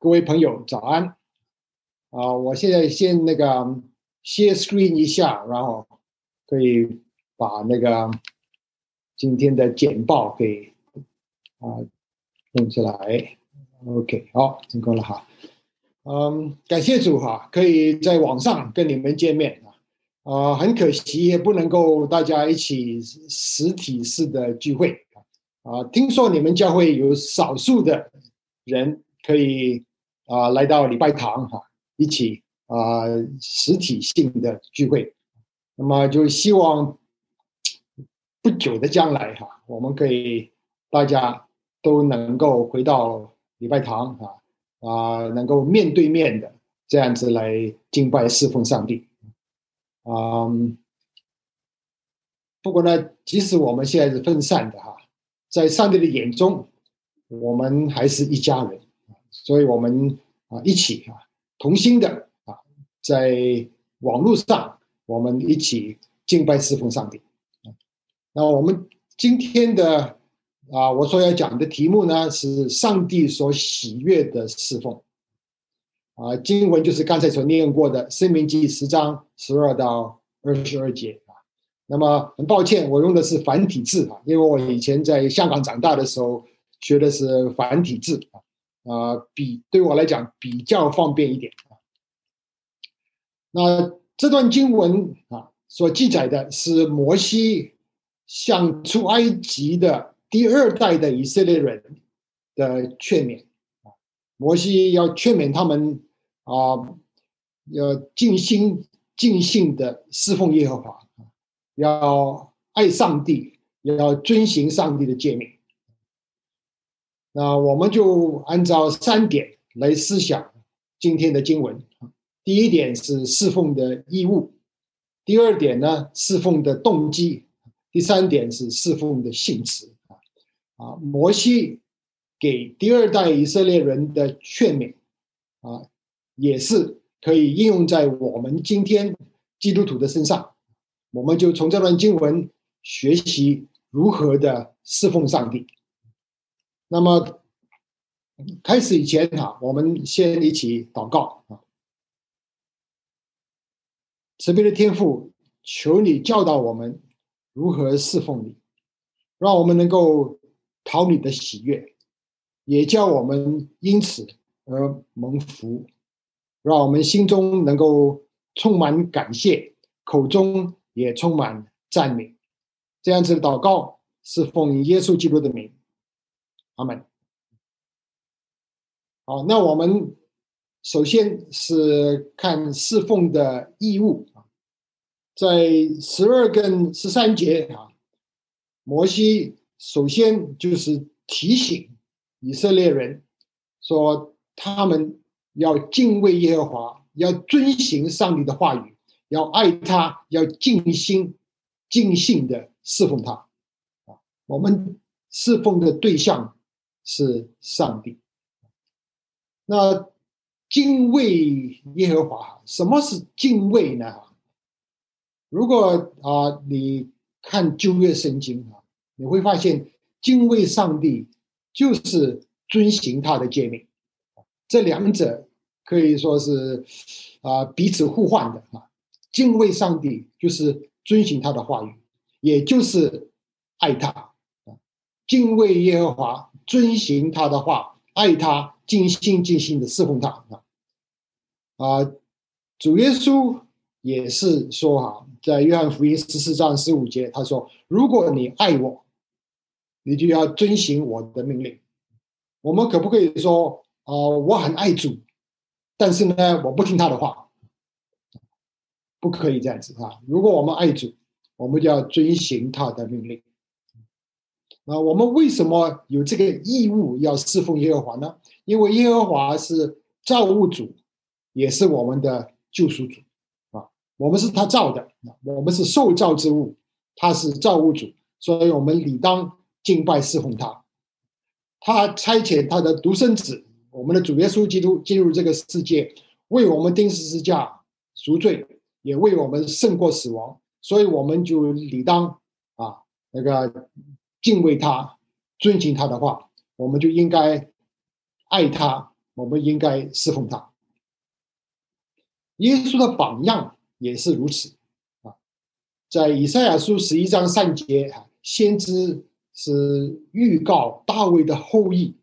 各位朋友，早安！啊，我现在先那个 share screen 一下，然后可以把那个今天的简报给啊弄出来。OK，好，成功了哈。嗯，感谢主哈，可以在网上跟你们见面啊。啊，很可惜也不能够大家一起实体式的聚会啊。听说你们教会有少数的人可以。啊，来到礼拜堂哈，一起啊实体性的聚会，那么就希望不久的将来哈，我们可以大家都能够回到礼拜堂啊啊，能够面对面的这样子来敬拜侍奉上帝啊。不过呢，即使我们现在是分散的哈，在上帝的眼中，我们还是一家人。所以，我们啊一起啊同心的啊，在网络上，我们一起敬拜侍奉上帝。那我们今天的啊，我所要讲的题目呢，是上帝所喜悦的侍奉。啊，经文就是刚才所念过的《生命记》十章十二到二十二节啊。那么很抱歉，我用的是繁体字啊，因为我以前在香港长大的时候学的是繁体字啊。啊，比对我来讲比较方便一点啊。那这段经文啊，所记载的是摩西向出埃及的第二代的以色列人的劝勉啊。摩西要劝勉他们啊，要尽心尽性的侍奉耶和华要爱上帝，要遵行上帝的诫命。那我们就按照三点来思想今天的经文。第一点是侍奉的义务，第二点呢侍奉的动机，第三点是侍奉的性质。啊，摩西给第二代以色列人的劝勉啊，也是可以应用在我们今天基督徒的身上。我们就从这段经文学习如何的侍奉上帝。那么，开始以前哈，我们先一起祷告啊。慈悲的天父，求你教导我们如何侍奉你，让我们能够讨你的喜悦，也叫我们因此而蒙福，让我们心中能够充满感谢，口中也充满赞美。这样子的祷告是奉耶稣基督的名。他们好，那我们首先是看侍奉的义务啊，在十二跟十三节啊，摩西首先就是提醒以色列人说，他们要敬畏耶和华，要遵行上帝的话语，要爱他，要尽心尽性的侍奉他啊。我们侍奉的对象。是上帝。那敬畏耶和华，什么是敬畏呢？如果啊，你看旧约圣经啊，你会发现敬畏上帝就是遵行他的诫命，这两者可以说是啊彼此互换的啊。敬畏上帝就是遵行他的话语，也就是爱他啊。敬畏耶和华。遵行他的话，爱他，尽心尽心的侍奉他啊！啊，主耶稣也是说哈，在约翰福音十四章十五节，他说：“如果你爱我，你就要遵行我的命令。”我们可不可以说啊，我很爱主，但是呢，我不听他的话？不可以这样子啊！如果我们爱主，我们就要遵行他的命令。啊，我们为什么有这个义务要侍奉耶和华呢？因为耶和华是造物主，也是我们的救赎主啊。我们是他造的，我们是受造之物，他是造物主，所以我们理当敬拜侍奉他。他差遣他的独生子，我们的主耶稣基督进入这个世界，为我们钉十字架赎罪，也为我们胜过死亡，所以我们就理当啊那个。敬畏他，遵循他的话，我们就应该爱他，我们应该侍奉他。耶稣的榜样也是如此啊，在以赛亚书十一章三节啊，先知是预告大卫的后裔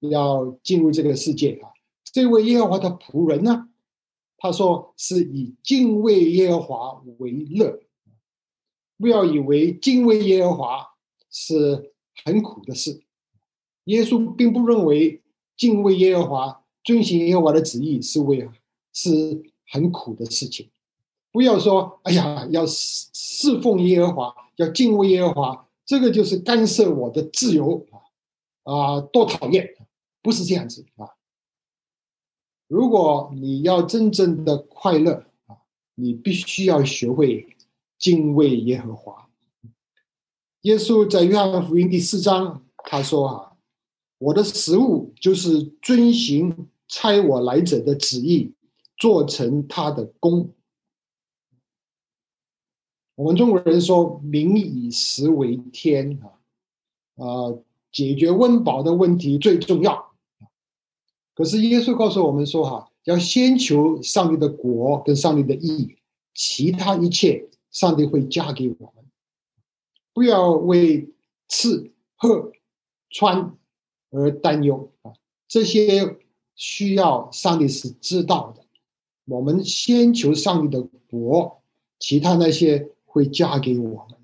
要进入这个世界啊。这位耶和华的仆人呢，他说是以敬畏耶和华为乐，不要以为敬畏耶和华是很苦的事。耶稣并不认为敬畏耶和华、遵行耶和华的旨意是为是很苦的事情。不要说哎呀，要侍侍奉耶和华，要敬畏耶和华，这个就是干涉我的自由啊！啊，多讨厌！不是这样子啊。如果你要真正的快乐啊，你必须要学会敬畏耶和华。耶稣在约翰福音第四章他说啊。我的食物就是遵行差我来者的旨意，做成他的功。我们中国人说“民以食为天”啊，啊，解决温饱的问题最重要。可是耶稣告诉我们说：“哈，要先求上帝的国跟上帝的义，其他一切上帝会加给我。不要为吃喝穿。”而担忧啊，这些需要上帝是知道的。我们先求上帝的国，其他那些会嫁给我们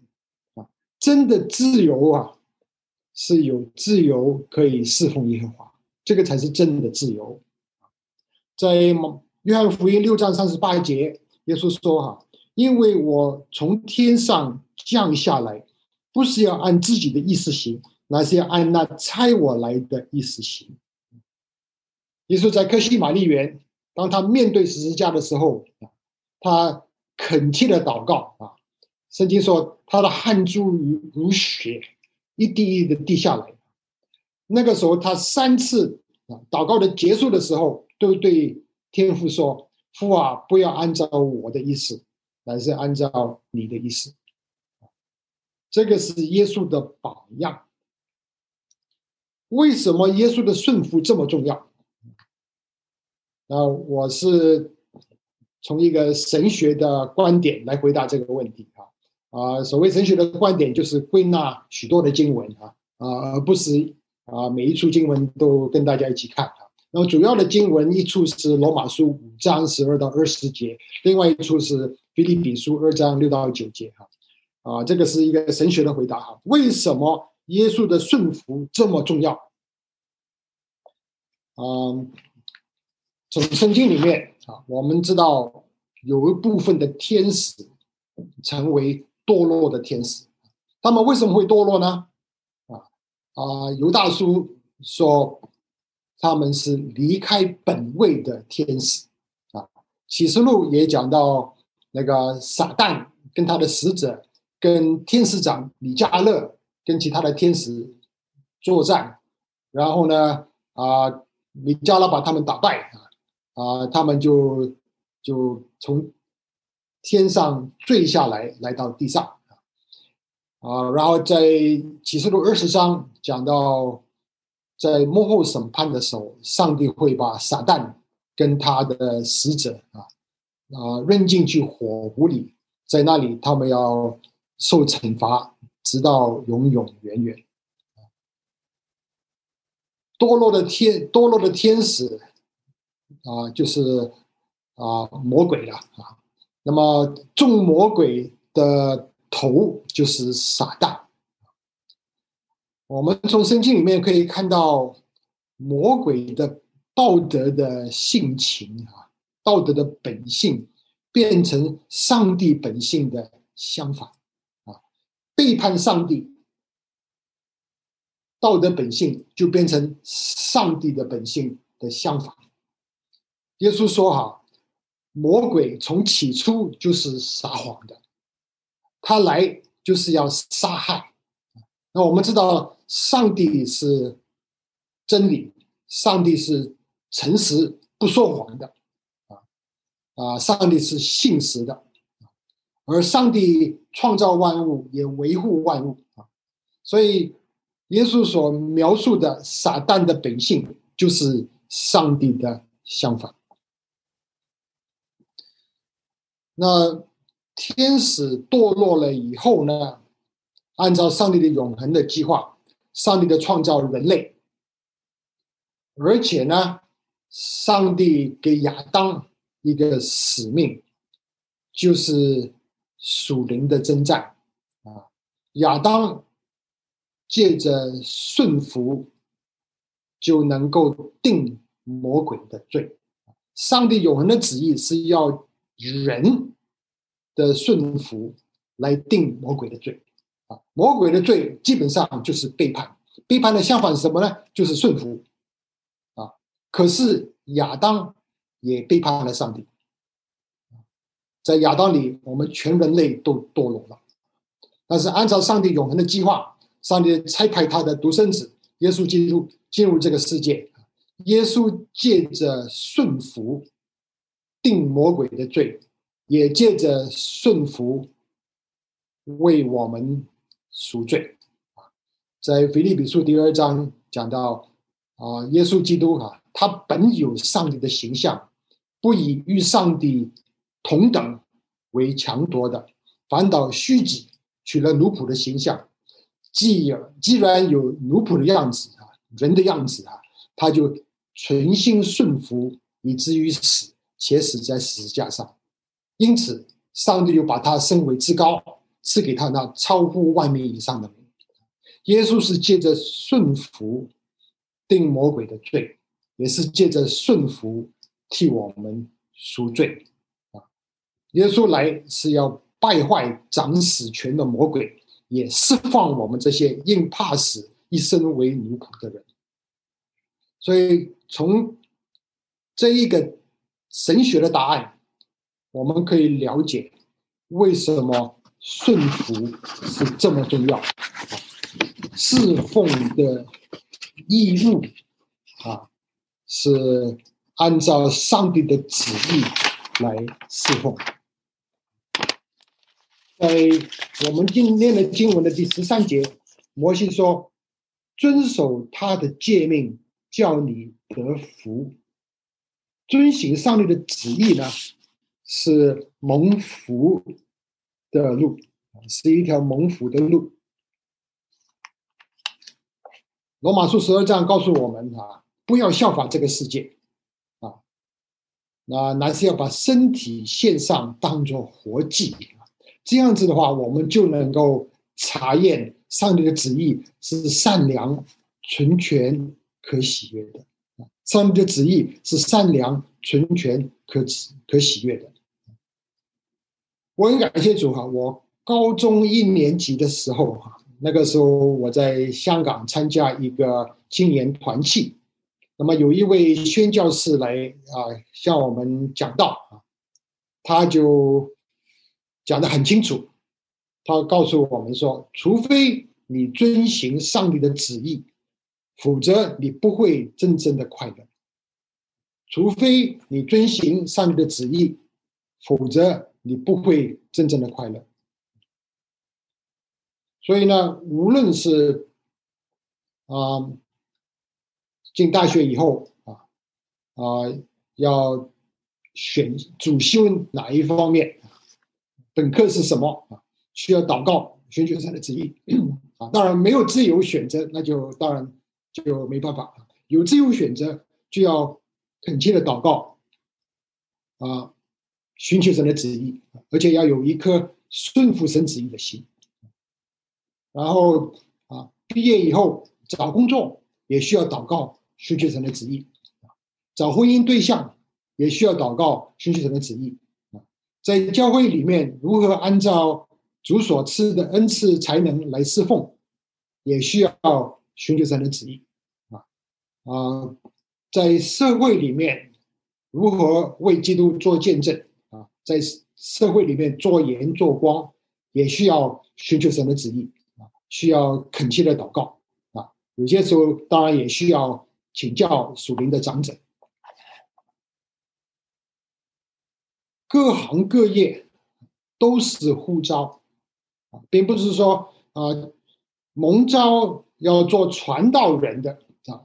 啊。真的自由啊，是有自由可以侍奉耶和华，这个才是真的自由。在约翰福音六章三十八节，耶稣说：“哈，因为我从天上降下来，不是要按自己的意思行。”那是要按那差我来的意思行。耶稣在克西玛丽园，当他面对十字架的时候，他恳切的祷告啊。圣经说他的汗珠如如血，一滴一滴的滴下来。那个时候，他三次啊祷告的结束的时候，都对天父说：“父啊，不要按照我的意思，乃是按照你的意思。”这个是耶稣的榜样。为什么耶稣的顺服这么重要？啊，我是从一个神学的观点来回答这个问题啊啊，所谓神学的观点就是归纳许多的经文啊啊，而不是啊每一处经文都跟大家一起看啊。那么主要的经文一处是罗马书五章十二到二十节，另外一处是腓立比书二章六到九节哈啊，啊这个是一个神学的回答哈。为什么？耶稣的顺服这么重要，啊，从圣经里面啊，我们知道有一部分的天使成为堕落的天使，他们为什么会堕落呢？啊啊，犹大书说他们是离开本位的天使啊，启示录也讲到那个撒旦跟他的使者跟天使长米迦勒。跟其他的天使作战，然后呢，啊，米迦勒把他们打败啊，啊，他们就就从天上坠下来，来到地上啊，然后在启示录二十章讲到，在幕后审判的时候，上帝会把撒旦跟他的使者啊啊扔进去火湖里，在那里他们要受惩罚。直到永永远远，堕落的天，堕落的天使啊，就是啊魔鬼了啊。那么众魔鬼的头就是撒旦。我们从圣经里面可以看到魔鬼的道德的性情啊，道德的本性变成上帝本性的相反。背叛上帝，道德本性就变成上帝的本性的相反。耶稣说：“哈，魔鬼从起初就是撒谎的，他来就是要杀害。那我们知道，上帝是真理，上帝是诚实不说谎的，啊啊，上帝是信实的。”而上帝创造万物，也维护万物啊，所以耶稣所描述的撒旦的本性，就是上帝的相反。那天使堕落了以后呢？按照上帝的永恒的计划，上帝的创造人类，而且呢，上帝给亚当一个使命，就是属灵的征战啊。亚当借着顺服，就能够定魔鬼的罪。上帝永恒的旨意是要人的顺服来定魔鬼的罪啊。魔鬼的罪基本上就是背叛，背叛的相反是什么呢？就是顺服。啊，可是亚当也背叛了上帝。在亚当里，我们全人类都堕落了。但是按照上帝永恒的计划，上帝拆开他的独生子耶稣基督进入这个世界。耶稣借着顺服定魔鬼的罪，也借着顺服为我们。赎罪，在腓立比书第二章讲到啊，耶稣基督啊，他本有上帝的形象，不以与上帝同等为强夺的，反倒虚己，取了奴仆的形象。既有既然有奴仆的样子啊，人的样子啊，他就存心顺服，以至于死，且死在十字架上。因此，上帝又把他升为至高。赐给他那超乎万民以上的名。耶稣是借着顺服定魔鬼的罪，也是借着顺服替我们赎罪！耶稣来是要败坏掌死权的魔鬼，也释放我们这些因怕死一生为奴仆的人。所以，从这一个神学的答案，我们可以了解为什么。顺服是这么重要，侍奉的义务啊，是按照上帝的旨意来侍奉。在我们今天的经文的第十三节，摩西说：“遵守他的诫命，叫你得福。遵行上帝的旨意呢，是蒙福。”的路是一条蒙福的路。罗马书十二章告诉我们啊，不要效法这个世界啊，那乃是要把身体献上，当做活祭。这样子的话，我们就能够查验上帝的旨意是善良、纯全、可喜悦的。上帝的旨意是善良、纯全、可可喜悦的。我很感谢主哈！我高中一年级的时候哈，那个时候我在香港参加一个青年团契，那么有一位宣教士来啊向我们讲道啊，他就讲的很清楚，他告诉我们说，除非你遵行上帝的旨意，否则你不会真正的快乐；除非你遵行上帝的旨意，否则。你不会真正的快乐，所以呢，无论是啊进大学以后啊啊要选主修哪一方面，本科是什么啊？需要祷告，寻求神的旨意啊。当然没有自由选择，那就当然就没办法。有自由选择，就要恳切的祷告啊。寻求神的旨意，而且要有一颗顺服神旨意的心。然后啊，毕业以后找工作也需要祷告，寻求神的旨意；找婚姻对象也需要祷告，寻求神的旨意。在教会里面，如何按照主所赐的恩赐才能来侍奉，也需要寻求神的旨意。啊啊，在社会里面，如何为基督做见证啊？在社会里面做盐做光，也需要寻求神的旨意啊，需要恳切的祷告啊。有些时候当然也需要请教属灵的长者。各行各业都是呼召，并不是说啊蒙召要做传道人的啊，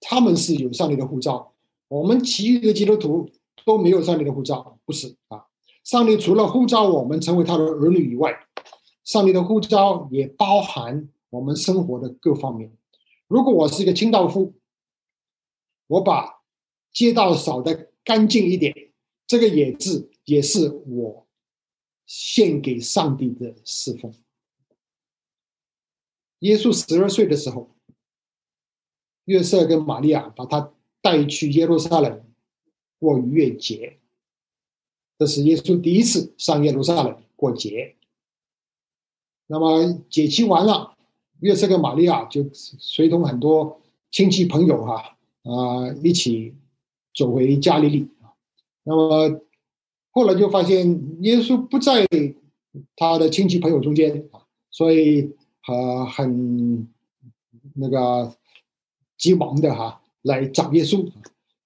他们是有上帝的呼召，我们其余的基督徒都没有上帝的护照，不是啊？上帝除了呼召我们成为他的儿女以外，上帝的护照也包含我们生活的各方面。如果我是一个清道夫，我把街道扫得干净一点，这个也是也是我献给上帝的侍奉。耶稣十二岁的时候，约瑟跟玛利亚把他带去耶路撒冷过逾越节，这是耶稣第一次上耶路撒冷过节。那么节期完了，约瑟跟玛利亚就随同很多亲戚朋友哈啊一起走回加利利。那么后来就发现耶稣不在他的亲戚朋友中间啊，所以。呃，很那个急忙的哈来找耶稣，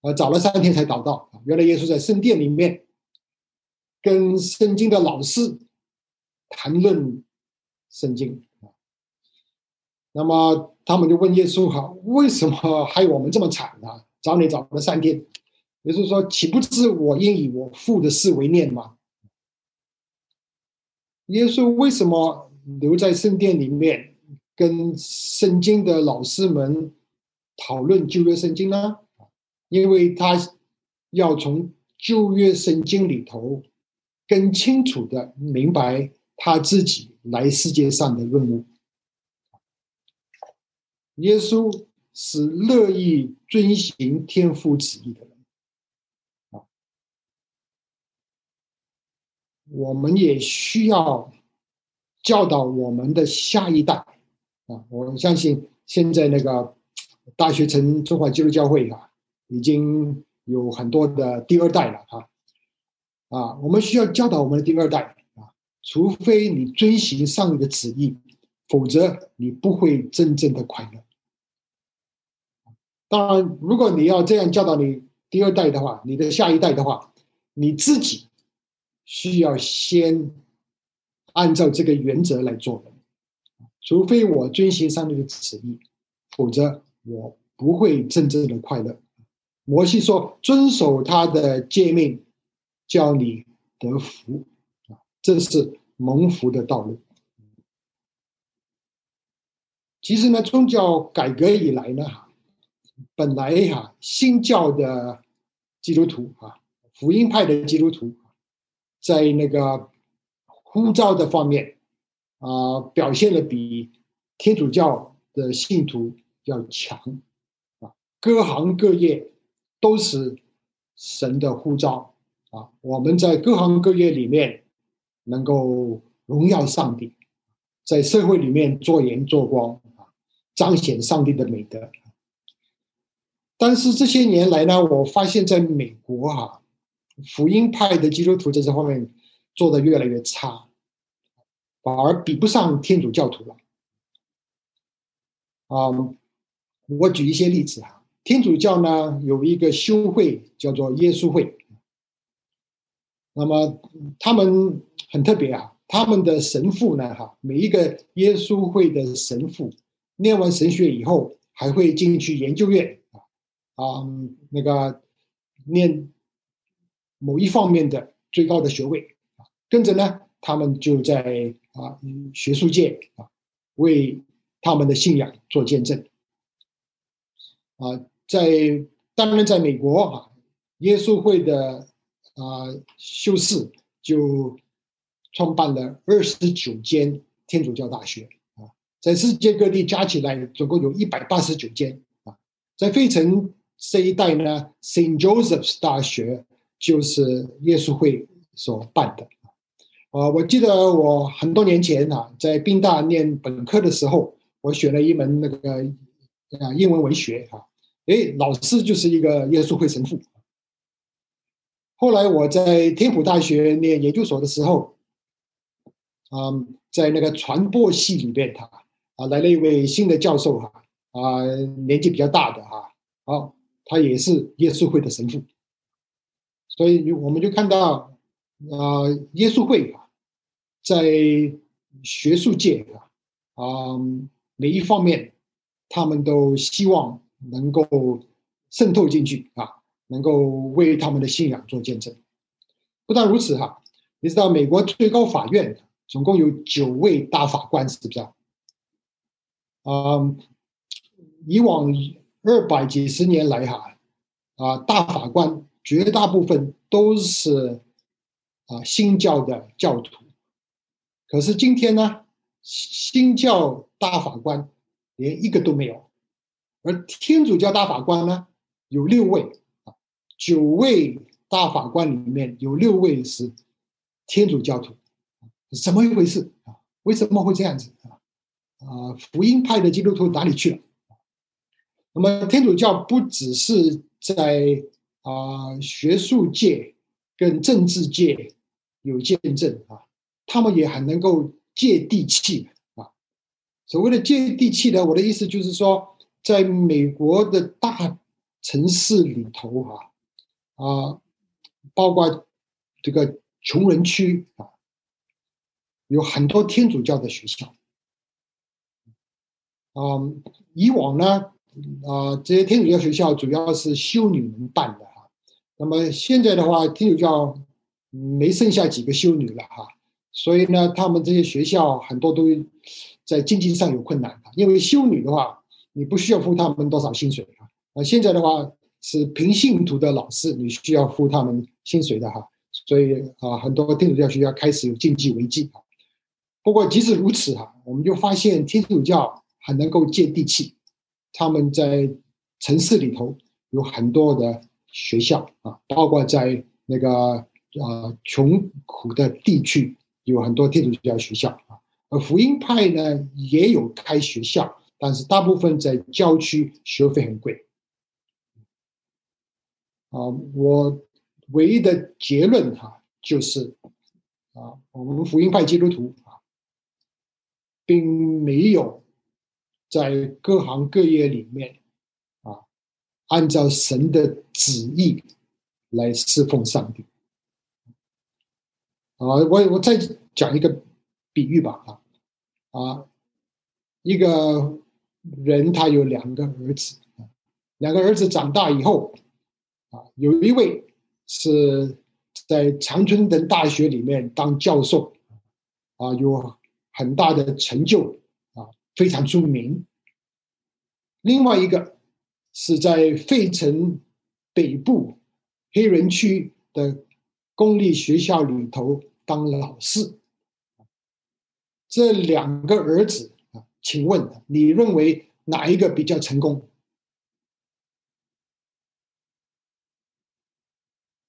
呃，找了三天才找到。原来耶稣在圣殿里面跟圣经的老师谈论圣经。那么他们就问耶稣哈，为什么害我们这么惨呢？找你找了三天。耶稣说：“岂不知我应以我父的事为念吗？”耶稣为什么？留在圣殿里面，跟圣经的老师们讨论旧约圣经呢？因为他要从旧约圣经里头更清楚的明白他自己来世界上的任务。耶稣是乐意遵行天父旨意的人啊，我们也需要。教导我们的下一代啊！我相信现在那个大学城中华基督教会啊，已经有很多的第二代了哈啊！我们需要教导我们的第二代啊，除非你遵行上帝的旨意，否则你不会真正的快乐。当然，如果你要这样教导你第二代的话，你的下一代的话，你自己需要先。按照这个原则来做的，除非我遵循上帝的旨意，否则我不会真正的快乐。摩西说：“遵守他的诫命，叫你得福。”，这是蒙福的道路。其实呢，宗教改革以来呢，本来哈新教的基督徒啊，福音派的基督徒，在那个。呼召的方面，啊，表现的比天主教的信徒要强，啊，各行各业都是神的呼召，啊，我们在各行各业里面能够荣耀上帝，在社会里面做盐做光，啊，彰显上帝的美德。但是这些年来呢，我发现在美国哈，福音派的基督徒在这方面。做的越来越差，反而比不上天主教徒了。啊，我举一些例子哈。天主教呢有一个修会叫做耶稣会，那么他们很特别啊，他们的神父呢哈，每一个耶稣会的神父念完神学以后，还会进去研究院啊啊那个念某一方面的最高的学位啊。跟着呢，他们就在啊学术界啊为他们的信仰做见证。啊，在当然，在美国啊，耶稣会的啊修士就创办了二十九间天主教大学啊，在世界各地加起来总共有一百八十九间啊，在费城这一带呢，Saint Joseph's 大学就是耶稣会所办的。啊，我记得我很多年前啊，在宾大念本科的时候，我选了一门那个啊英文文学哈，哎，老师就是一个耶稣会神父。后来我在天普大学念研究所的时候，啊，在那个传播系里边，他啊来了一位新的教授哈，啊年纪比较大的哈，好，他也是耶稣会的神父，所以我们就看到啊耶稣会。在学术界啊，啊，每一方面，他们都希望能够渗透进去啊，能够为他们的信仰做见证。不但如此哈，你知道美国最高法院总共有九位大法官，是不是啊？啊，以往二百几十年来哈，啊，大法官绝大部分都是啊新教的教徒，可是今天呢，新教大法官连一个都没有，而天主教大法官呢有六位啊，九位大法官里面有六位是天主教徒，怎么一回事啊？为什么会这样子啊？啊，福音派的基督徒哪里去了？那么天主教不只是在啊学术界跟政治界有见证啊，他们也很能够接地气啊。所谓的接地气呢，我的意思就是说，在美国的大城市里头啊，啊，包括这个穷人区啊，有很多天主教的学校。嗯，以往呢，啊，这些天主教学校主要是修女们办的。那么现在的话，天主教没剩下几个修女了哈，所以呢，他们这些学校很多都在经济上有困难因为修女的话，你不需要付他们多少薪水啊。啊，现在的话是凭信徒的老师，你需要付他们薪水的哈。所以啊，很多天主教学校开始有经济危机啊。不过即使如此哈，我们就发现天主教。很能够接地气，他们在城市里头有很多的学校啊，包括在那个啊穷苦的地区有很多天主教学校啊，而福音派呢也有开学校，但是大部分在郊区，学费很贵。啊，我唯一的结论哈就是啊，我们福音派基督徒啊，并没有。在各行各业里面，按照神的旨意来侍奉上帝。啊，我我再讲一个比喻吧，啊，啊，一个人他有两个儿子，两个儿子长大以后，啊，有一位是在长春藤大学里面当教授，啊，有很大的成就。啊非常出名。另外一个是在费城北部黑人区的公立学校里头当老师。这两个儿子啊，请问你认为哪一个比较成功？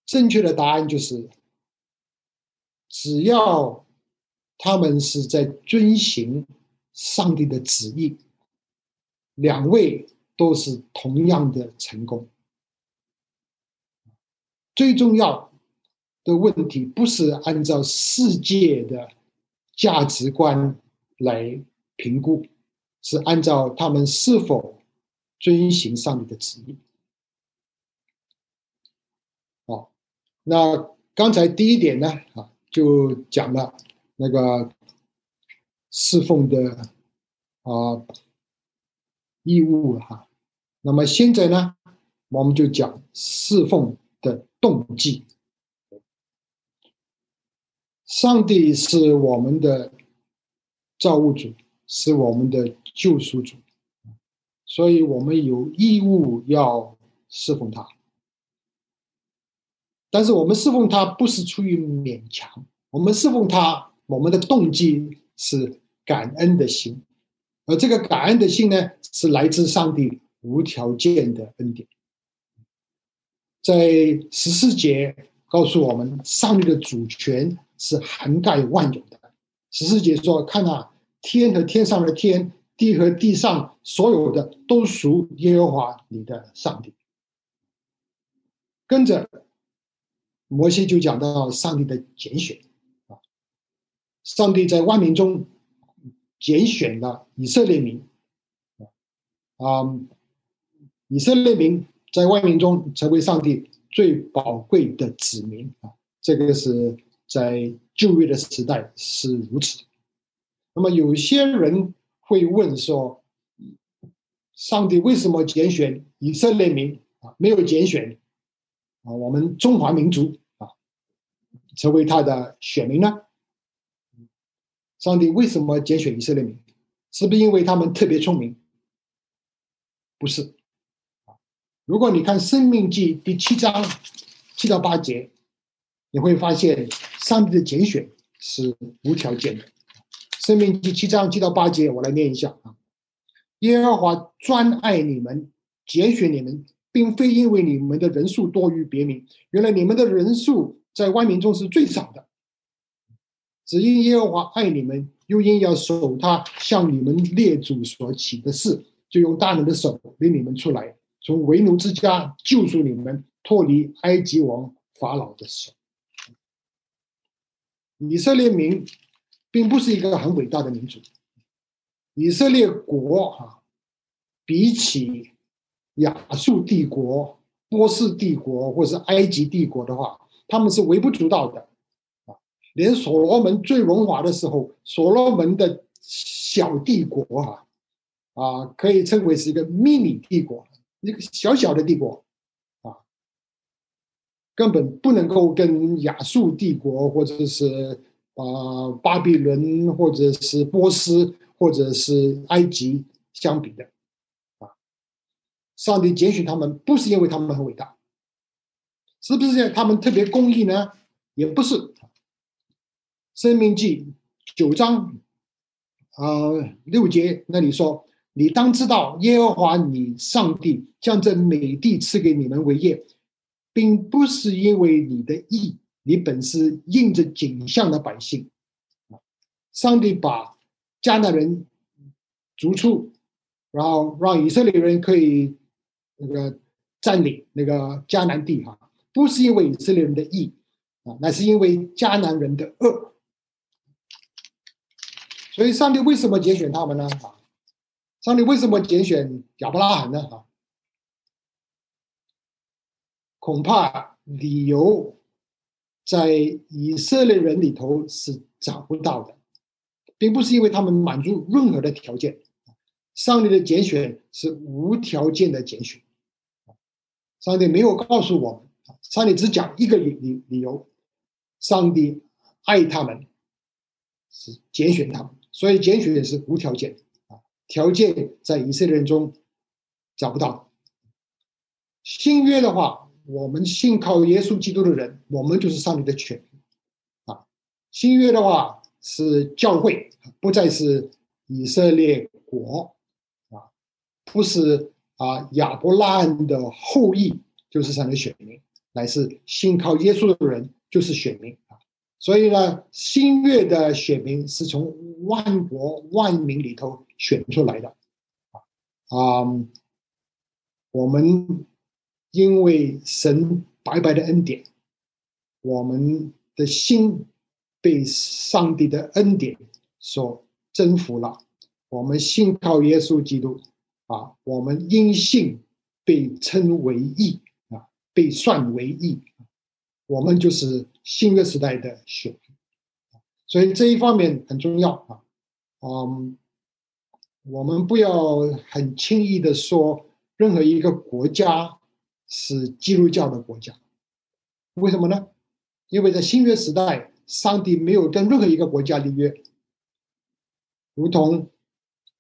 正确的答案就是，只要他们是在遵行。上帝的旨意，两位都是同样的成功。最重要的问题不是按照世界的价值观来评估，是按照他们是否遵行上帝的旨意。哦，那刚才第一点呢，啊，就讲了那个。侍奉的啊义务哈，那么现在呢，我们就讲侍奉的动机。上帝是我们的造物主，是我们的救赎主，所以我们有义务要侍奉他。但是我们侍奉他不是出于勉强，我们侍奉他，我们的动机是。感恩的心，而这个感恩的心呢，是来自上帝无条件的恩典。在十四节告诉我们，上帝的主权是涵盖万有的。十四节说：“看啊，天和天上的天，地和地上所有的，都属耶和华你的上帝。”跟着摩西就讲到上帝的拣选啊，上帝在万民中。拣选了以色列民，啊，以色列民在万民中成为上帝最宝贵的子民啊，这个是在旧约的时代是如此。那么有些人会问说，上帝为什么拣选以色列民啊，没有拣选啊，我们中华民族啊，成为他的选民呢？上帝为什么拣选以色列民？是不是因为他们特别聪明？不是。如果你看《生命记》第七章七到八节，你会发现上帝的拣选是无条件的。《生命记》七章七到八节，我来念一下啊。耶和华专爱你们，拣选你们，并非因为你们的人数多于别名。原来你们的人数在万民中是最少的，只因耶和华爱你们，又因要守他向你们列祖所起的事，就用大能的手领你们出来，从为奴之家救赎你们，脱离埃及王法老的手。以色列民并不是一个很伟大的民族。以色列国啊，比起亚述帝国、波斯帝国或是埃及帝国的话，他们是微不足道的啊。连所罗门最荣华的时候，所罗门的小帝国啊，啊，可以称为是一个迷你帝国，一个小小的帝国啊，根本不能够跟亚述帝国或者是啊巴比伦或者是波斯。或者是埃及相比的，啊，上帝拣选他们不是因为他们很伟大，是不是他们特别公义呢？也不是。生命记九章啊六节那里说：“你当知道，耶和华你上帝将这美地赐给你们为业，并不是因为你的义，你本是应着景象的百姓。”上帝把。迦南人逐出，然后让以色列人可以那个占领那个迦南地哈，不是因为以色列人的义啊，那是因为迦南人的恶。所以上帝为什么拣选他们呢？啊，上帝为什么拣选亚伯拉罕呢？啊，恐怕理由在以色列人里头是找不到的。并不是因为他们满足任何的条件，上帝的拣选是无条件的拣选。上帝没有告诉我们，上帝只讲一个理理理由：上帝爱他们，是拣选他们，所以拣选是无条件的。条件在以色列人中找不到。新约的话，我们信靠耶稣基督的人，我们就是上帝的犬啊。新约的话。是教会，不再是以色列国，啊，不是啊亚伯拉罕的后裔就是上的选民，乃是信靠耶稣的人就是选民。所以呢，新月的选民是从万国万民里头选出来的，啊，我们因为神白白的恩典，我们的心。被上帝的恩典所征服了，我们信靠耶稣基督啊，我们因信被称为义啊，被算为义，我们就是新约时代的选民，所以这一方面很重要啊。嗯，我们不要很轻易的说任何一个国家是基督教的国家，为什么呢？因为在新约时代。上帝没有跟任何一个国家立约，如同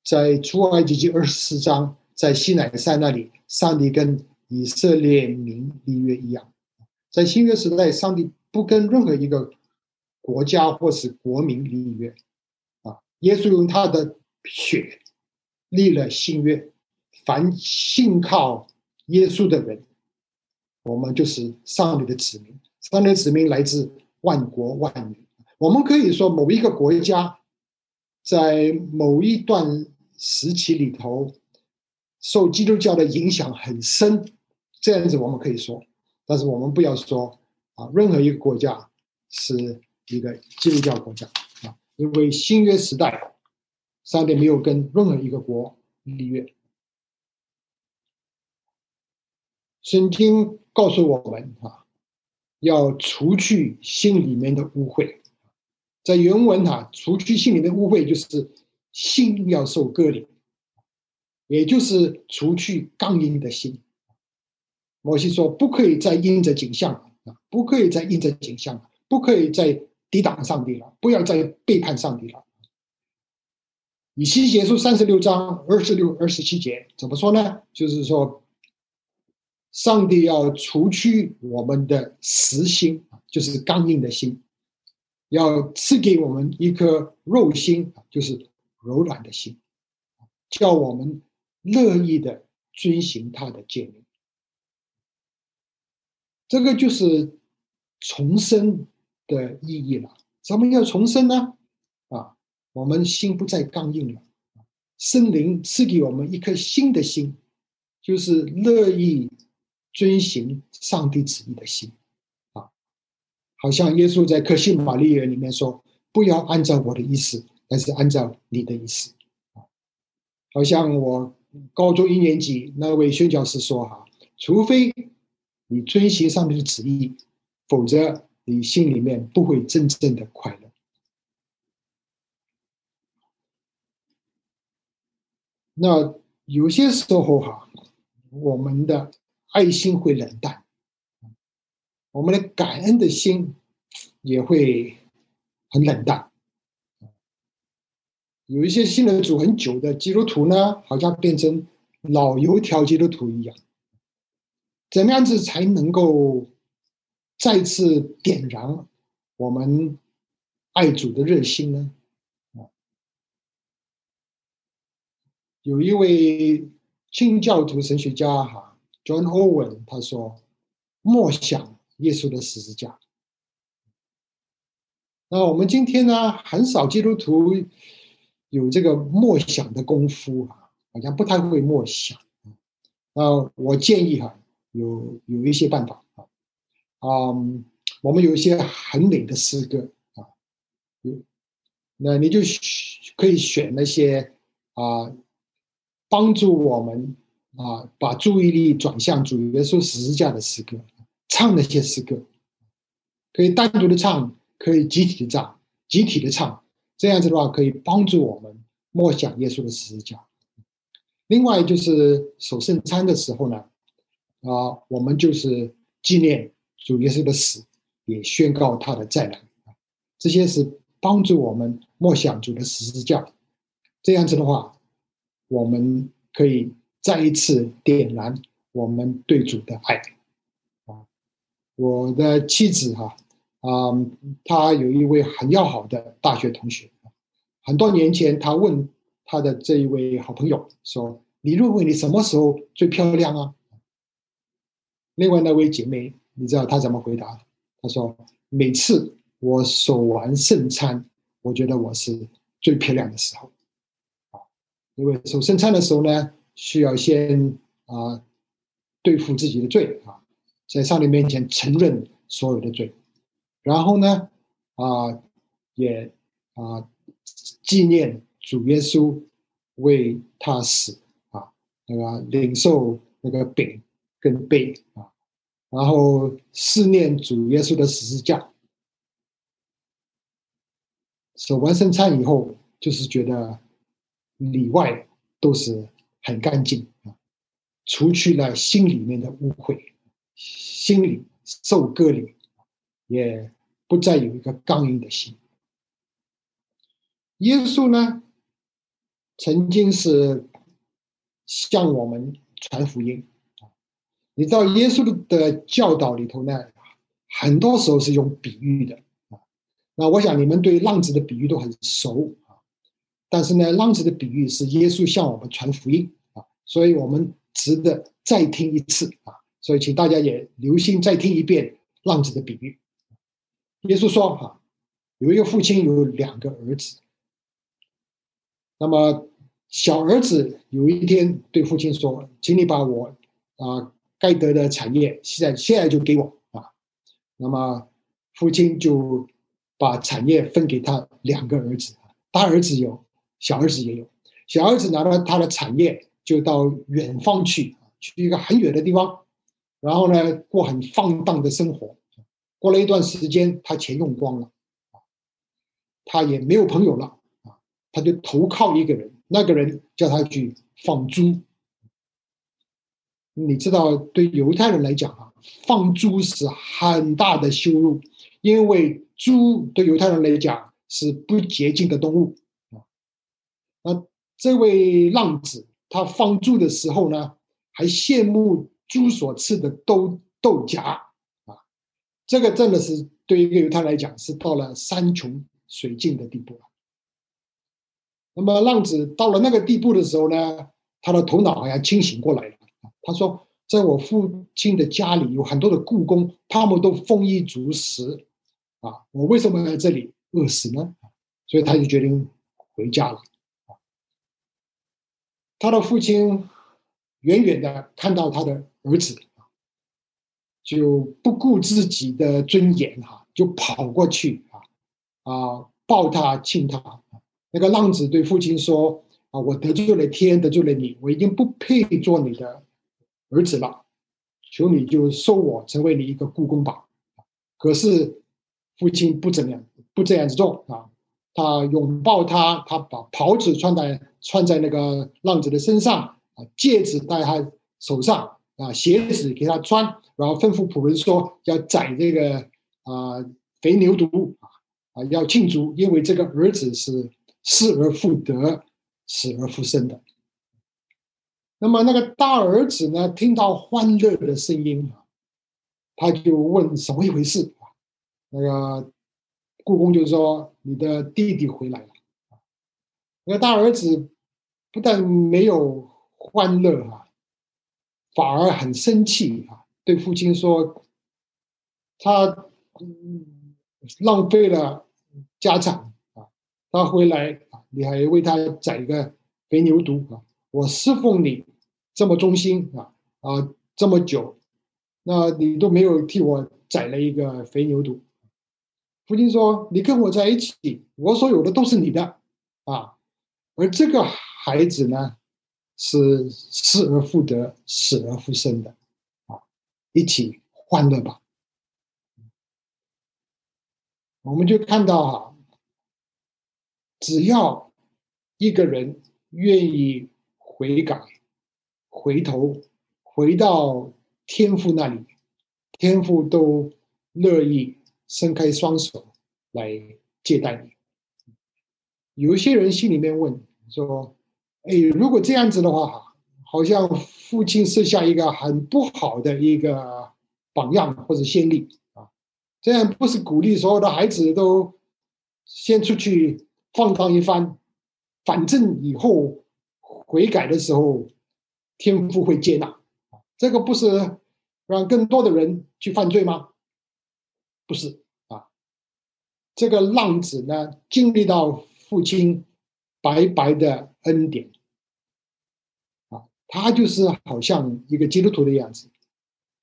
在出埃及记二十四章，在西乃山那里，上帝跟以色列民立约一样。在新约时代，上帝不跟任何一个国家或是国民立约。啊，耶稣用他的血立了新约，凡信靠耶稣的人，我们就是上帝的子民。上帝的子民来自。万国万民，我们可以说某一个国家在某一段时期里头受基督教的影响很深，这样子我们可以说，但是我们不要说啊，任何一个国家是一个基督教国家啊，因为新约时代上帝没有跟任何一个国立约。圣经告诉我们啊。要除去心里面的污秽，在原文哈，除去心里面污秽就是心要受割礼，也就是除去刚硬的心。摩西说不可以再印着景象啊，不可以再印着景象，不可以再抵挡上帝了，不要再背叛上帝了。以西结书三十六章二十六、二十七节怎么说呢？就是说，上帝要除去我们的实心，就是刚硬的心，要赐给我们一颗肉心，就是柔软的心，叫我们乐意的遵行他的诫命。这个就是重生的意义了。什么叫重生呢？啊？我们心不再刚硬了，圣灵赐给我们一颗新的心，就是乐意遵行上帝旨意的心，啊，好像耶稣在克西玛利亚里面说：“不要按照我的意思，但是按照你的意思。”啊，好像我高中一年级那位宣教师说：“哈，除非你遵循上面的旨意，否则你心里面不会真正的快乐。”那有些时候哈，我们的爱心会冷淡，我们的感恩的心也会很冷淡。有一些信了主很久的基督徒呢，好像变成老油条基督徒一样。怎么样子才能够再次点燃我们爱主的热心呢？有一位清教徒神学家哈，John Owen，他说：“默想耶稣的十字架。”那我们今天呢，很少基督徒有这个默想的功夫啊，好像不太会默想。那我建议哈，有有一些办法啊，嗯，我们有一些很美的诗歌啊，有，那你就可以选那些啊。帮助我们啊，把注意力转向主耶稣十字架的诗歌，唱那些诗歌，可以单独的唱，可以集体的唱，集体的唱，这样子的话可以帮助我们默想耶稣的十字架。另外就是守圣餐的时候呢，啊，我们就是纪念主耶稣的死，也宣告他的再来，这些是帮助我们默想主的十字架。这样子的话。我们可以再一次点燃我们对主的爱啊！我的妻子哈啊，她有一位很要好的大学同学，很多年前，她问她的这一位好朋友说：“你认为你什么时候最漂亮啊？”另外那位姐妹，你知道她怎么回答？她说：“每次我守完圣餐，我觉得我是最漂亮的时候。”啊因为守圣餐的时候呢，需要先啊对付自己的罪啊，在上帝面前承认所有的罪，然后呢啊也啊纪念主耶稣为他死啊，那个领受那个饼跟背啊，然后思念主耶稣的十字架。守完圣餐以后，就是觉得。里外都是很干净啊，除去了心里面的污秽，心里受割礼，也不再有一个刚硬的心。耶稣呢，曾经是向我们传福音。你知道耶稣的教导里头呢，很多时候是用比喻的啊。那我想你们对浪子的比喻都很熟啊。但是呢，浪子的比喻是耶稣向我们传福音啊，所以我们值得再听一次啊，所以请大家也留心再听一遍浪子的比喻。耶稣说：“哈，有一个父亲有两个儿子，那么小儿子有一天对父亲说：‘请你把我啊该得的产业现在现在就给我啊。’那么父亲就把产业分给他两个儿子，大儿子有。”小儿子也有，小儿子拿了他的产业，就到远方去，去一个很远的地方，然后呢，过很放荡的生活。过了一段时间，他钱用光了，他也没有朋友了啊，他就投靠一个人，那个人叫他去放猪。你知道，对犹太人来讲啊，放猪是很大的羞辱，因为猪对犹太人来讲是不洁净的动物啊。那这位浪子他放猪的时候呢，还羡慕猪所吃的豆豆荚啊，这个真的是对一个犹太人来讲是到了山穷水尽的地步了。那么浪子到了那个地步的时候呢，他的头脑好像清醒过来了。他说：“在我父亲的家里有很多的故宫，他们都丰衣足食，啊，我为什么在这里饿死呢？”所以他就决定回家了。他的父亲远远的看到他的儿子，就不顾自己的尊严，哈，就跑过去啊，啊，抱他亲他。那个浪子对父亲说：“啊，我得罪了天，得罪了你，我已经不配做你的儿子了，求你就收我成为你一个故宫吧。”可是父亲不怎么样，不这样子做啊。他拥抱他，他把袍子穿在穿在那个浪子的身上啊，戒指戴他手上啊，鞋子给他穿，然后吩咐仆人说要宰这个啊肥牛犊啊啊，要庆祝，因为这个儿子是。失而复得，死而复生的。那么那个大儿子呢？听到欢乐的声音，他就问怎么一回事啊？那个故宫就说：“你的弟弟回来了。”那个大儿子不但没有欢乐啊，反而很生气啊，对父亲说：“他浪费了家产啊。”他回来啊，你还为他宰一个肥牛犊啊！我侍奉你这么忠心啊啊这么久，那你都没有替我宰了一个肥牛犊。父亲说：“你跟我在一起，我所有的都是你的啊。”而这个孩子呢，是失而复得，死而复生的啊！一起欢乐吧。我们就看到啊。只要一个人愿意悔改、回头、回到天父那里，天父都乐意伸开双手来接待你。有些人心里面问说：“哎，如果这样子的话，好像父亲设下一个很不好的一个榜样或者先例啊，这样不是鼓励所有的孩子都先出去。”放荡一番，反正以后悔改的时候，天父会接纳。这个不是让更多的人去犯罪吗？不是啊。这个浪子呢，经历到父亲白白的恩典啊，他就是好像一个基督徒的样子，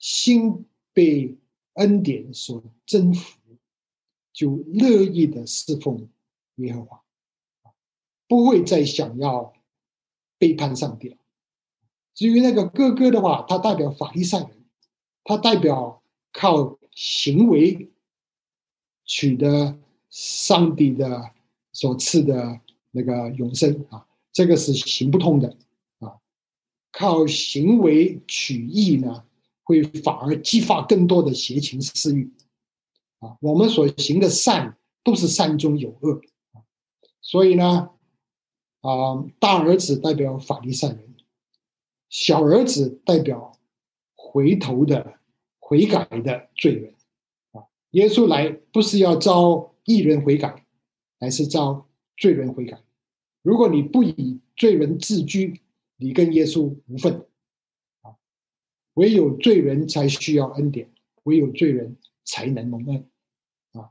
心被恩典所征服，就乐意的侍奉。耶和华不会再想要背叛上帝了。至于那个哥哥的话，他代表法利赛人，他代表靠行为取得上帝的所赐的那个永生啊，这个是行不通的啊。靠行为取义呢，会反而激发更多的邪情私欲啊。我们所行的善都是善中有恶。所以呢，啊，大儿子代表法利赛人，小儿子代表回头的、悔改的罪人，啊，耶稣来不是要招义人悔改，而是招罪人悔改。如果你不以罪人自居，你跟耶稣无份，啊，唯有罪人才需要恩典，唯有罪人才能蒙恩啊。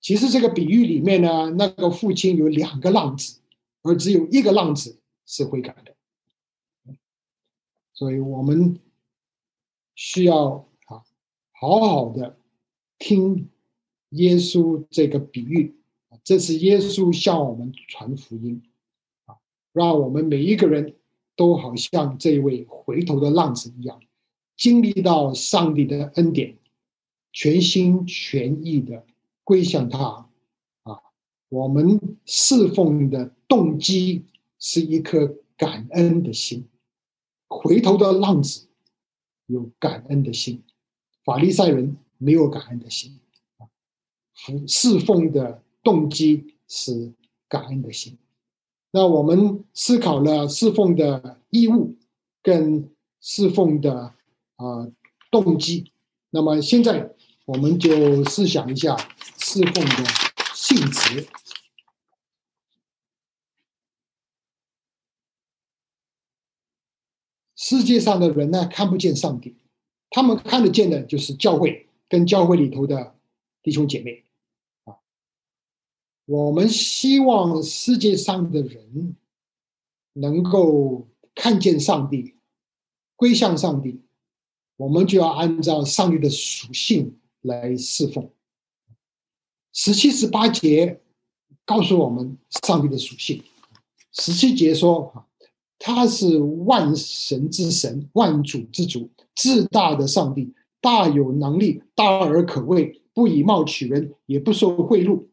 其实这个比喻里面呢，那个父亲有两个浪子，而只有一个浪子是悔改的，所以我们需要啊好好的听耶稣这个比喻，这是耶稣向我们传福音啊，让我们每一个人都好像这位回头的浪子一样，经历到上帝的恩典，全心全意的。归向他，啊，我们侍奉的动机是一颗感恩的心。回头的浪子有感恩的心，法利赛人没有感恩的心啊。服侍奉的动机是感恩的心。那我们思考了侍奉的义务跟侍奉的啊动机，那么现在我们就试想一下侍奉的性质。世界上的人呢，看不见上帝，他们看得见的就是教会跟教会里头的弟兄姐妹啊。我们希望世界上的人能够看见上帝，归向上帝，我们就要按照上帝的属性来侍奉。十七、十八节告诉我们上帝的属性。十七节说他是万神之神，万主之主，至大的上帝，大有能力，大而可畏，不以貌取人，也不受贿赂。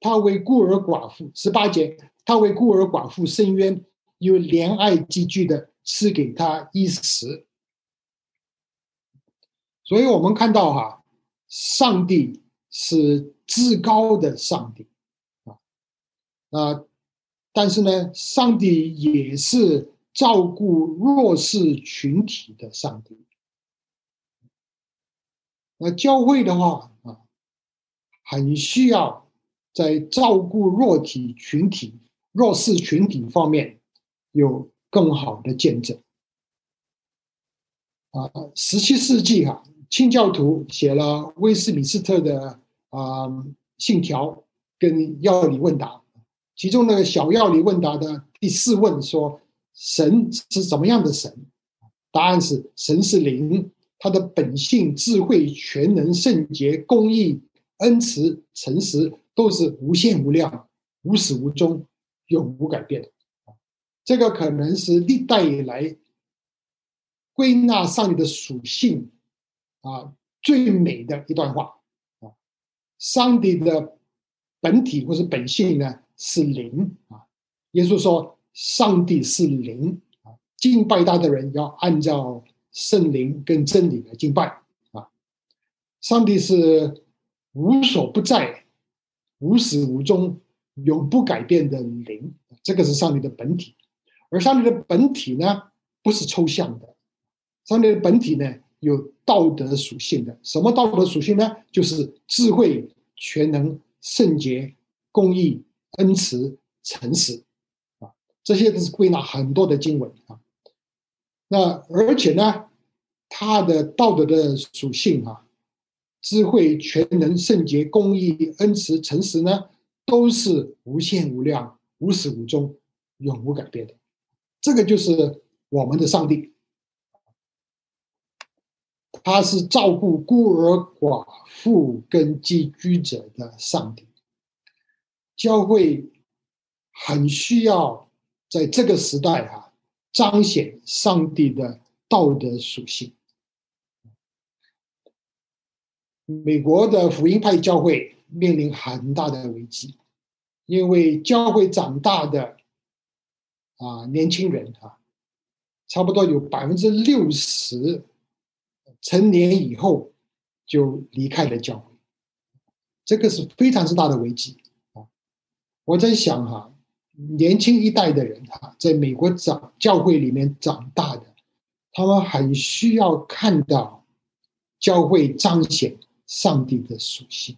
他为孤儿寡妇，十八节，他为孤儿寡妇伸冤，有怜爱积聚的赐给他衣食。所以我们看到哈，上帝是至高的上帝啊啊。但是呢，上帝也是照顾弱势群体的上帝。那教会的话啊，很需要在照顾弱体群体、弱势群体方面有更好的见证。啊，十七世纪哈，清教徒写了威斯敏斯特的啊信条跟要理问答。其中那个小药理问答的第四问说：“神是怎么样的神？”答案是：神是灵，他的本性、智慧、全能、圣洁、公义、恩慈、诚实，都是无限无量、无始无终、永无改变。这个可能是历代以来归纳上帝的属性啊最美的一段话啊！上帝的本体或是本性呢？是灵啊！耶稣说：“上帝是灵啊，敬拜他的人要按照圣灵跟真理来敬拜啊。上帝是无所不在、无始无终、永不改变的灵，这个是上帝的本体。而上帝的本体呢，不是抽象的，上帝的本体呢有道德属性的。什么道德属性呢？就是智慧、全能、圣洁、公义。”恩慈、诚实，啊，这些都是归纳很多的经文啊。那而且呢，他的道德的属性啊，智慧、全能、圣洁、公义、恩慈、诚实呢，都是无限无量、无始无终、永无改变的。这个就是我们的上帝，他是照顾孤儿寡妇跟寄居者的上帝。教会很需要在这个时代啊彰显上帝的道德属性。美国的福音派教会面临很大的危机，因为教会长大的啊年轻人啊，差不多有百分之六十成年以后就离开了教会，这个是非常之大的危机。我在想哈，年轻一代的人哈，在美国长教会里面长大的，他们很需要看到教会彰显上帝的属性。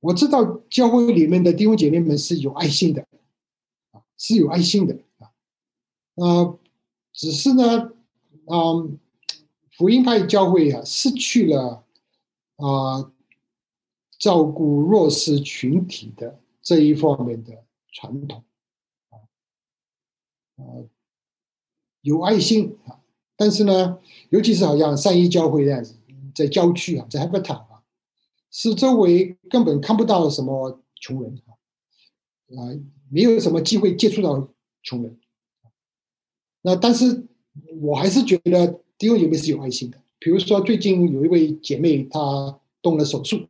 我知道教会里面的弟兄姐妹们是有爱心的，啊，是有爱心的啊，呃，只是呢，嗯，福音派教会啊，失去了啊。照顾弱势群体的这一方面的传统，啊，呃，有爱心啊，但是呢，尤其是好像三一教会这样子，在郊区啊，在 h a b i t a 啊，是周围根本看不到什么穷人啊，啊，没有什么机会接触到穷人。那但是我还是觉得弟兄姐妹是有爱心的。比如说最近有一位姐妹她动了手术。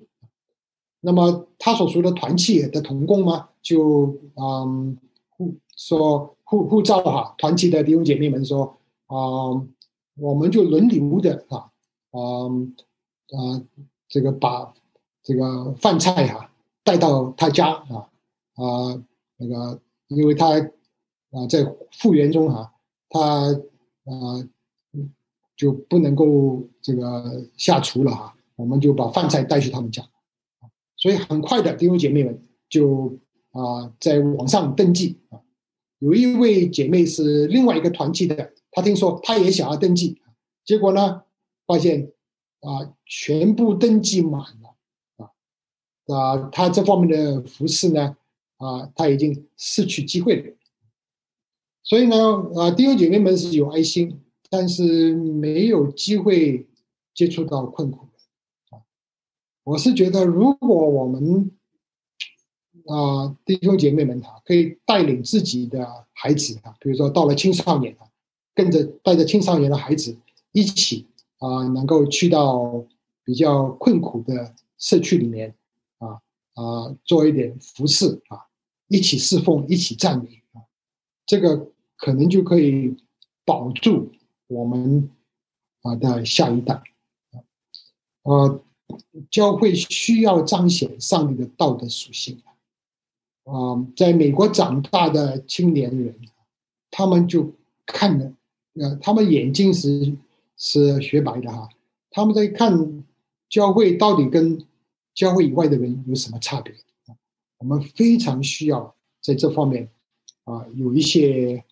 那么他所说的团契的同工嘛，就嗯护说护护照哈，团契的弟兄姐妹们说，啊，我们就轮流的啊，嗯啊，这个把这个饭菜哈带到他家啊啊那个，因为他啊在复原中哈，他啊就不能够这个下厨了哈，我们就把饭菜带去他们家，所以很快的弟兄姐妹们就啊在网上登记啊，有一位姐妹是另外一个团体的。她听说她也想要登记，结果呢，发现啊，全部登记满了啊啊，她这方面的服饰呢啊，她已经失去机会了。所以呢啊，弟兄姐妹们是有爱心，但是没有机会接触到困苦。我是觉得，如果我们啊弟兄姐妹们啊，可以带领自己的孩子啊，比如说到了青少年啊。跟着带着青少年的孩子一起啊，能够去到比较困苦的社区里面啊啊，做一点服饰啊，一起侍奉，一起赞美啊，这个可能就可以保住我们啊的下一代啊。呃，教会需要彰显上帝的道德属性啊。在美国长大的青年人，他们就看了。呃，他们眼睛是是雪白的哈，他们在看教会到底跟教会以外的人有什么差别我们非常需要在这方面啊有一些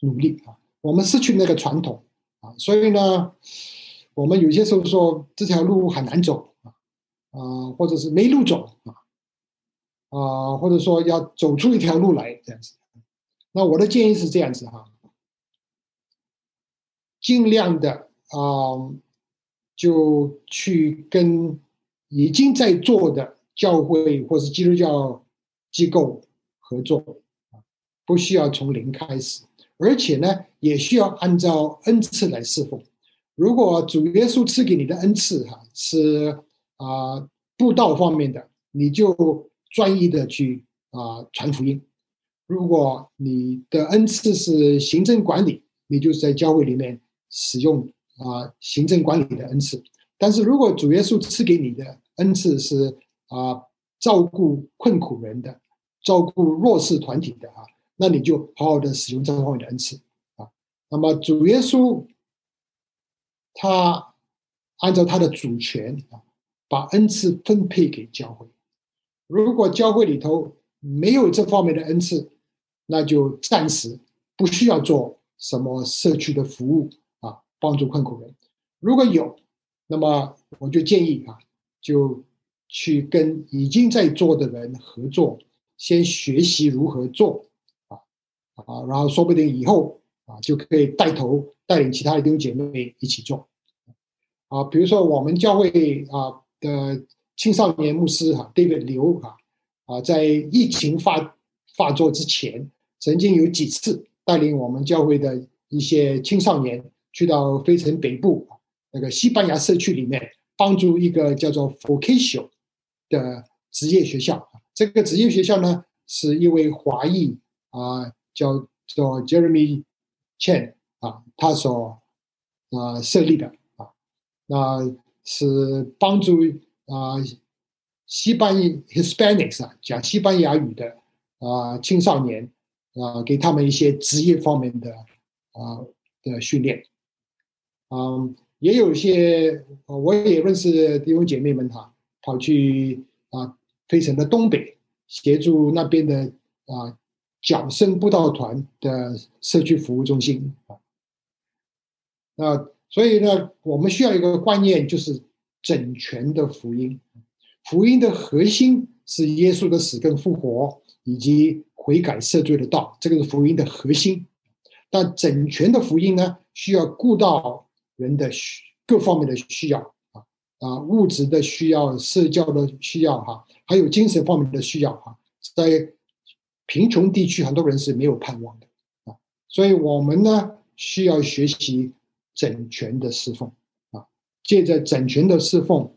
努力啊。我们失去那个传统啊，所以呢，我们有些时候说这条路很难走啊啊，或者是没路走啊啊，或者说要走出一条路来这样子。那我的建议是这样子哈。尽量的啊，就去跟已经在做的教会或是基督教机构合作啊，不需要从零开始，而且呢，也需要按照恩赐来侍奉。如果主耶稣赐给你的恩赐哈是啊布道方面的，你就专一的去啊传福音；如果你的恩赐是行政管理，你就在教会里面。使用啊行政管理的恩赐，但是如果主耶稣赐给你的恩赐是啊照顾困苦人的、照顾弱势团体的啊，那你就好好的使用这方面的恩赐啊。那么主耶稣他按照他的主权啊，把恩赐分配给教会。如果教会里头没有这方面的恩赐，那就暂时不需要做什么社区的服务啊。帮助困苦人，如果有，那么我就建议啊，就去跟已经在做的人合作，先学习如何做啊啊，然后说不定以后啊就可以带头带领其他的弟兄姐妹一起做啊。比如说我们教会啊的青少年牧师哈，David 刘啊啊，在疫情发发作之前，曾经有几次带领我们教会的一些青少年。去到非城北部那个西班牙社区里面，帮助一个叫做 Vocation 的职业学校。这个职业学校呢，是一位华裔啊，叫做 Jeremy Chen，他所啊设立的啊，那是帮助啊西班牙 Hispanics 啊讲西班牙语的啊青少年啊，给他们一些职业方面的啊的训练。嗯，也有一些，我也认识弟兄姐妹们哈，跑去啊，飞城的东北协助那边的啊，角声布道团的社区服务中心啊。那所以呢，我们需要一个观念，就是整全的福音。福音的核心是耶稣的死跟复活，以及悔改赦罪的道，这个是福音的核心。但整全的福音呢，需要顾到。人的需各方面的需要啊啊，物质的需要、社交的需要哈，还有精神方面的需要哈，在贫穷地区，很多人是没有盼望的啊，所以我们呢需要学习整全的侍奉啊，借着整全的侍奉，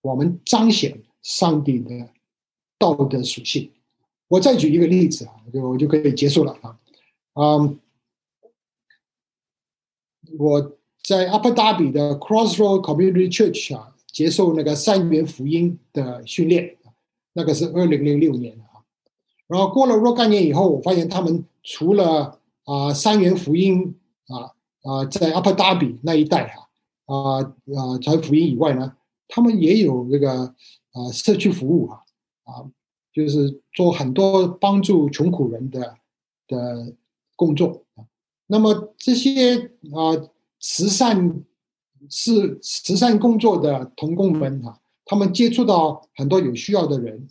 我们彰显上帝的道德属性。我再举一个例子啊，就我就可以结束了啊，嗯，我。在阿布达比的 Crossroad Community Church 啊，接受那个三元福音的训练，那个是二零零六年啊。然后过了若干年以后，我发现他们除了啊三元福音啊在阿布达比那一带哈啊啊传福音以外呢，他们也有这个啊社区服务啊啊，就是做很多帮助穷苦人的的工作啊。那么这些啊慈善是慈善工作的童工们啊，他们接触到很多有需要的人。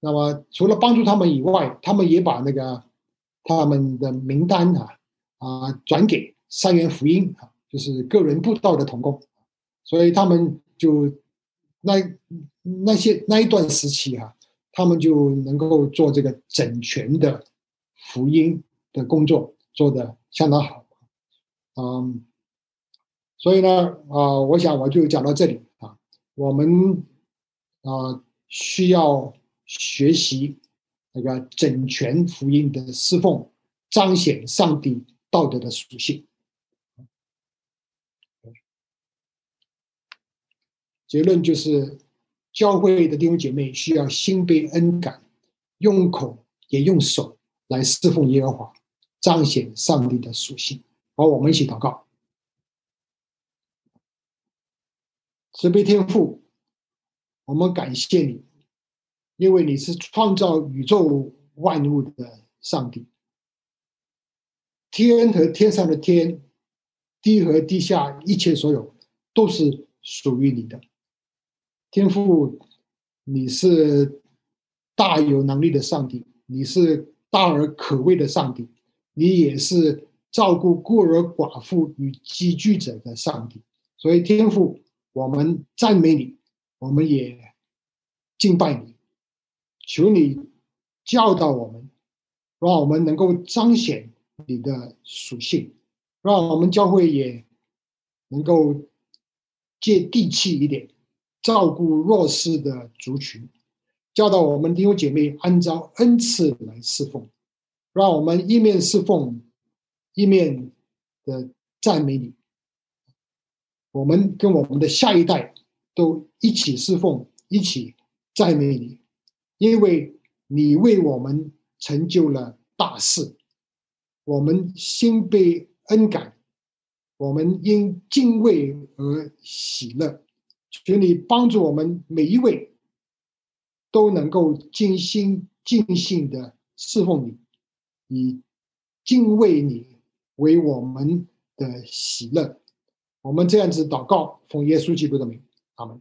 那么除了帮助他们以外，他们也把那个他们的名单啊啊转给三元福音啊，就是个人布道的童工。所以他们就那那些那一段时期哈，他们就能够做这个整全的福音的工作，做的。相当好，嗯，所以呢，啊，我想我就讲到这里啊。我们啊需要学习那个整全福音的侍奉，彰显上帝道德的属性。结论就是，教会的弟兄姐妹需要心被恩感，用口也用手来侍奉耶和华。彰显上帝的属性。好，我们一起祷告。慈悲天父，我们感谢你，因为你是创造宇宙万物的上帝。天和天上的天，地和地下一切所有，都是属于你的。天父，你是大有能力的上帝，你是大而可畏的上帝。你也是照顾孤儿寡妇与寄居者的上帝，所以天父，我们赞美你，我们也敬拜你，求你教导我们，让我们能够彰显你的属性，让我们教会也能够接地气一点，照顾弱势的族群，教导我们弟兄姐妹按照恩赐来侍奉。让我们一面侍奉，一面的赞美你。我们跟我们的下一代都一起侍奉，一起赞美你，因为你为我们成就了大事。我们心被恩感，我们因敬畏而喜乐。求你帮助我们每一位都能够尽心尽性的侍奉你。以敬畏你为我们的喜乐，我们这样子祷告，奉耶稣基督的名，阿门。